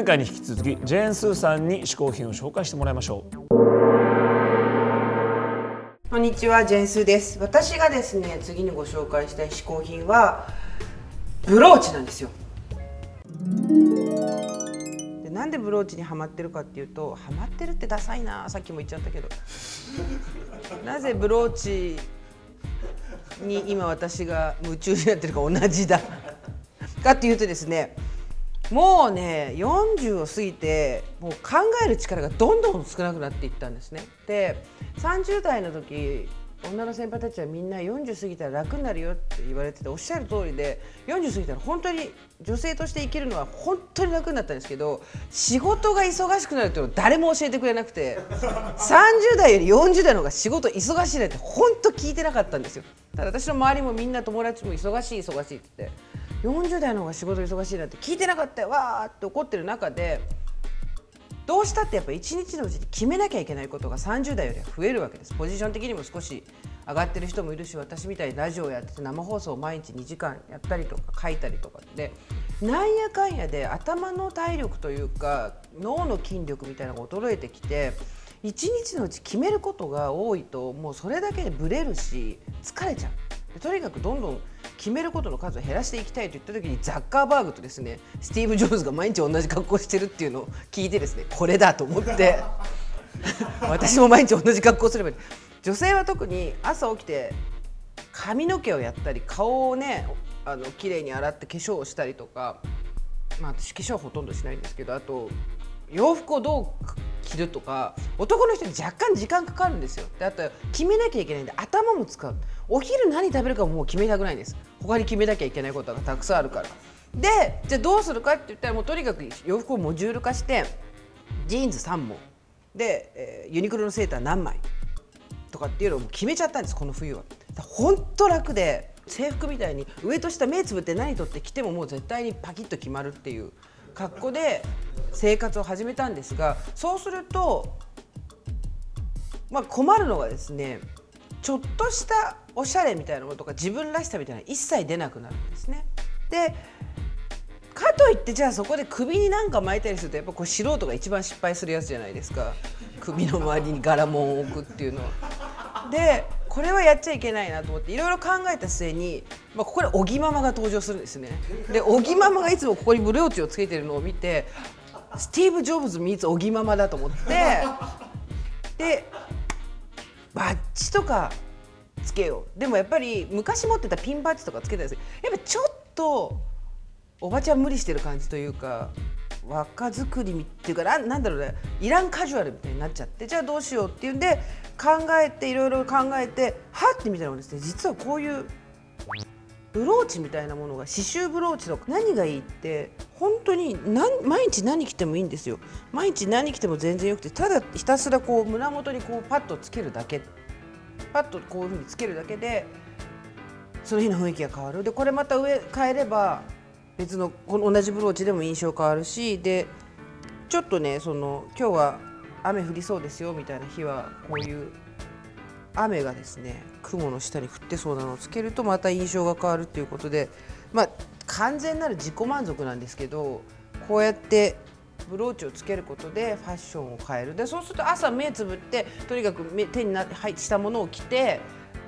前回に引き続きジェーン・スーさんに試行品を紹介してもらいましょう。こんにちはジェーンスーです。私がですね次にご紹介したい嗜好品はブローチなんですよ。でなんでブローチにはまってるかっていうとハマってるってダサいなさっきも言っちゃったけど。なぜブローチに今私が夢中になってるか同じだ。かっていうとですねもうね40を過ぎてもう考える力がどんどん少なくなっていったんですね。で30代の時女の先輩たちはみんな40過ぎたら楽になるよって言われてておっしゃる通りで40過ぎたら本当に女性として生きるのは本当に楽になったんですけど仕事が忙しくなるっていうの誰も教えてくれなくて30代より40代の方が仕事忙しいなんて本当聞いてなかったんですよ。ただ私の周りもみんな友達も忙しい忙しいって言って。40代の方が仕事忙しいなんて聞いてなかったよわーって怒ってる中でどうしたってやっぱ一日のうちに決めなきゃいけないことが30代よりは増えるわけです。ポジション的にも少し上がってる人もいるし私みたいにラジオをやってて生放送を毎日2時間やったりとか書いたりとかでなんやかんやで頭の体力というか脳の筋力みたいなのが衰えてきて一日のうち決めることが多いともうそれだけでブレるし疲れちゃう。とにかくどんどん決めることの数を減らしていきたいと言った時にザッカーバーグとですねスティーブ・ジョブズが毎日同じ格好してるっていうのを聞いてですねこれだと思って。私も毎日同じ格好すればいい。女性は特に朝起きて髪の毛をやったり顔をねあの綺麗に洗って化粧をしたりとかまあ私化粧はほとんどしないんですけどあと洋服をどう着るとか男の人に若干時間かかるんですよ。であと決めなきゃいけないんで頭も使う。お昼何食べるかももう決めたくないんです。他に決めなきゃいけないことがたくさんあるからでじゃあどうするかって言ったらもうとにかく洋服をモジュール化してジーンズ3本で、えー、ユニクロのセーター何枚とかっていうのを決めちゃったんですこの冬は。本当楽で制服みたいに上と下目つぶって何取って着てももう絶対にパキッと決まるっていう格好で生活を始めたんですがそうすると、まあ、困るのがですねちょっとしたおしゃれみたいなものとか自分らしさみたいな一切出なくなるんですね。でかといってじゃあそこで首に何か巻いたりするとやっぱこれ素人が一番失敗するやつじゃないですか首の周りに柄物を置くっていうのは。でこれはやっちゃいけないなと思っていろいろ考えた末に、まあ、ここで小木ママが登場するんですね。で小木ママがいつもここにブローチをつけてるのを見てスティーブ・ジョブズミーツ小木ママだと思ってでバッジとかつけようでもやっぱり昔持ってたピンバッジとかつけたんですやっぱちょっとおばちゃん無理してる感じというか若作りっていうかなんだろうねイランカジュアルみたいになっちゃってじゃあどうしようっていうんで考えていろいろ考えてはって見たらですね実はこういうブローチみたいなものが刺繍ブローチとか何がいいって本当に何毎日何着てもいいんですよ毎日何着ても全然よくてただひたすらこう胸元にこうパッとつけるだけパッとこういうふうにつけるだけでその日の雰囲気が変わる。でこれまた上変えれば別のこの同じブローチでも印象変わるしでちょっとねその今日は雨降りそうですよみたいな日はこういう雨がですね雲の下に降ってそうなのをつけるとまた印象が変わるということでまあ完全なる自己満足なんですけどこうやってブローチをつけることでファッションを変える。でそうすると朝目つぶってとにかく手になしたものを着て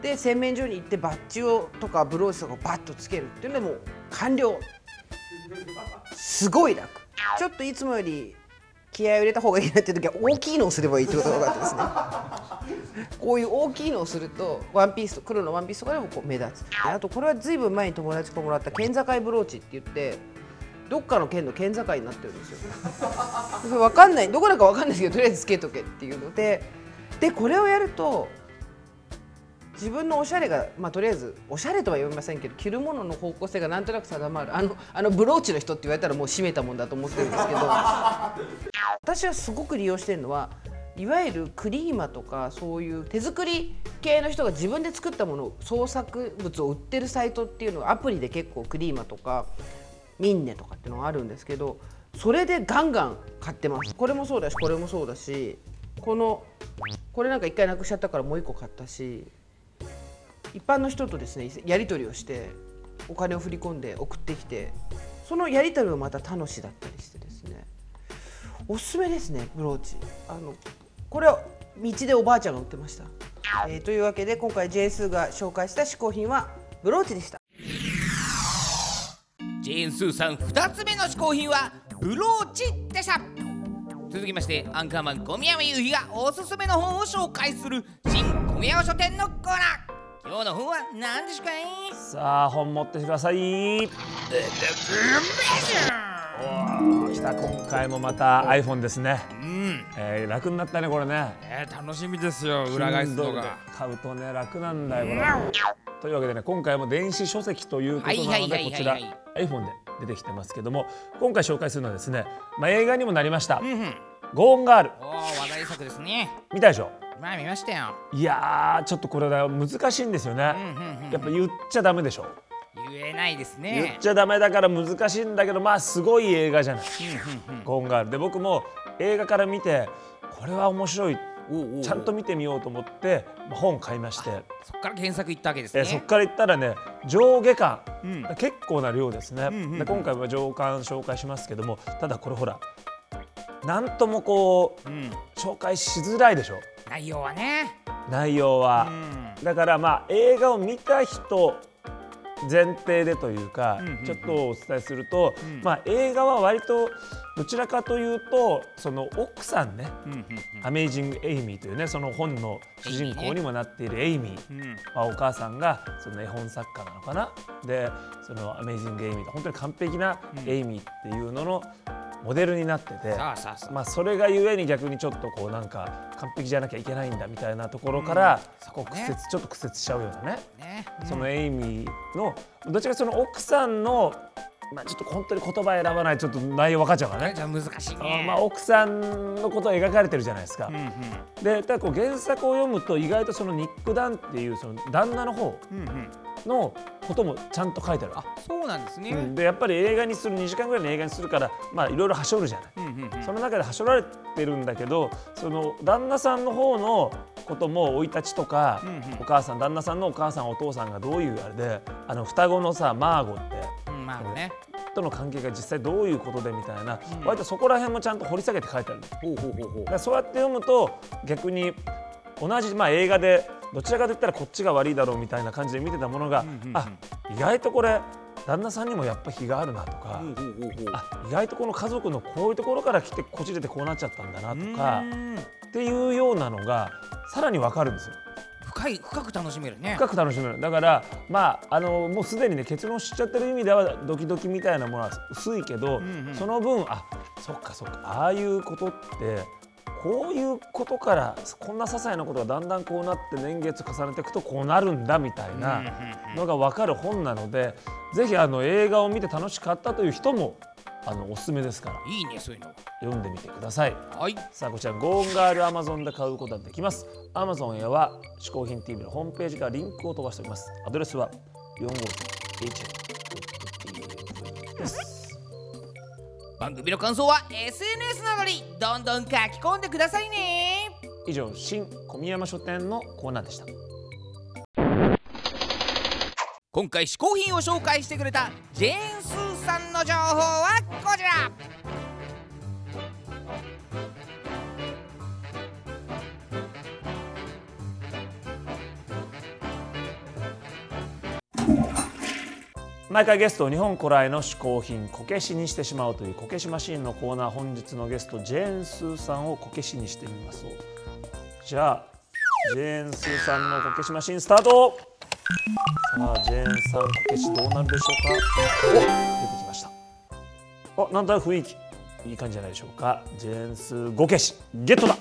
で洗面所に行ってバッジをとかブローチとかをバッとつけるっていうのでもう完了。すごい楽。ちょっといつもより気合を入れた方がいいなっていう時は大きいのをすればいいってことが分かったですね。こういう大きいのをするとワンピースと黒のワンピースとかでもこう目立つ。あとこれはずいぶん前に友達からもらった県境ブローチって言ってどっかの県の県境になってるんですよ。分かんない。どこだか分かんないですけどとりあえずつけとけっていうので。でこれをやると自分のおしゃれが、まあ、とりあえずおしゃれとは言いませんけど着るものの方向性がなんとなく定まる。あのあのブローチの人って言われたらもう閉めたもんだと思ってるんですけど。私はすごく利用してるのはいわゆるクリーマとかそういう手作り系の人が自分で作ったもの創作物を売ってるサイトっていうのがアプリで結構クリーマとかミンネとかっていうのがあるんですけどそれでガンガン買ってます。これもそうだしこれもそうだしこのこれなんか1回なくしちゃったからもう1個買ったし一般の人とですねやり取りをしてお金を振り込んで送ってきてそのやり取りもまた楽しだったりしてですね。おすすめですねブローチ。あのこれは道でおばあちゃんが売ってました、えーというわけで今回 J スが紹介した嗜好品はブローチでした。ジェーン・スーさん2つ目の嗜好品はブローチでした続きましてアンカーマン小宮山雄飛がおすすめの本を紹介する新小宮山書店のコーナー。今日の本は何ですかい？さあ本持ってください。おー来た。今回もまた iPhone ですね、うん。えー楽になったねこれね。えー、楽しみですよ。裏返すのが。買うとね楽なんだよこれ。というわけでね今回も電子書籍ということなのはいはいはいはいでこちら iPhone で出てきてますけども今回紹介するのはですね、まあ、映画にもなりました。うんうん「ゴーンガール。おー話題作ですね」見たでしょ？まあ見ましたよ。いやーちょっとこれだ難しいんですよね、うんうんうんやっぱ言っちゃダメでしょ？言えないです言っねちゃダメだから難しいんだけどまあすごい映画じゃない。うんうんうん。ゴーンガール。で僕も映画から見てこれは面白いちゃんと見てみようと思ってまあ本買いまして、そっから検索行ったわけですね。えーそっから言ったらね上下巻、うん。結構な量ですね、んうんうん。で今回は上巻紹介しますけどもただこれほらなんともこううん。紹介しづらいでしょ。内容はね。内容は。う、ん。だからまあ映画を見た人前提でというか、うんうんうん。ちょっとお伝えすると、うん。まあ映画は割とどちらかというとその奥さんね、アメイジング・エイミーというねその本の主人公にもなっているエイミー、うんうん。まあ、お母さんがその絵本作家なのかな。でそのアメイジング・エイミー本当に完璧なエイミーっていうののモデルになってて、まあ、それがゆえに逆にちょっとこうなんか完璧じゃなきゃいけないんだみたいなところから、こうね。屈折ちょっと屈折しちゃうようなね、ね。そのエイミーのどちらかその奥さんの、まあ、ちょっと本当に言葉選ばないちょっと内容分かっちゃうからね。じゃあ難しいあねまあ、奥さんのことが描かれてるじゃないですか。うんうんでただこう原作を読むと意外とそのニック・ダンっていうその旦那の方うんうんのこともちゃんと書いてある。あそうなんですねうんでやっぱり映画にする2時間ぐらいの映画にするからまあいろいろはしょるじゃない。うんうんうんその中ではしょられてるんだけどその旦那さんの方のことも生い立ちとか、うんうんお母さん旦那さんのお母さんお父さんがどういうあれであの双子のさマーゴってうんまあね。との関係が実際どういうことでみたいな、うん。割とそこら辺もちゃんと掘り下げて書いてあるうほうほうほう。だからそうやって読むと逆に同じ、まあ、映画でどちらかといったらこっちが悪いだろうみたいな感じで見てたものが、うんうんうんあ意外とこれ旦那さんにもやっぱ非があるなとか、ほうほうほうほうあ意外とこの家族のこういうところから来てこじれてこうなっちゃったんだなとかっていうようなのがさらに分かるんですよ。深い深く楽しめるね。深く楽しめる。だからまああのもうすでにね結論しちゃってる意味ではドキドキみたいなものは薄いけど、んうん。その分あそっかそっかああいうことってこういうことからこんな些細なことがだんだんこうなって年月重ねていくとこうなるんだみたいなのが分かる本なので、ぜひあの映画を見て楽しかったという人もあのおすすめですから。いいねそういうの。読んでみてください。はい。さあこちらゴーンガールアマゾンで買うことができます。アマゾンへは嗜好品 TV のホームページからリンクを飛ばしております。アドレスは 451hn.tv です番組の感想は SNS などにどんどん書き込んでくださいね。以上新小宮山書店のコーナーでした。今回嗜好品を紹介してくれたジェーン・スーさんの情報はこちら。毎回ゲストを日本古来の嗜好品こけしにしてしまうというこけしマシーンのコーナー本日のゲストジェーン・スーさんをこけしにしてみます。じゃあジェーン・スーさんのこけしマシーンスタート。さあジェーンさんこけしどうなるでしょうか？お出てきました。あなんとなく雰囲気。いい感じじゃないでしょうか。ジェーンスーごけし。ゲットだ。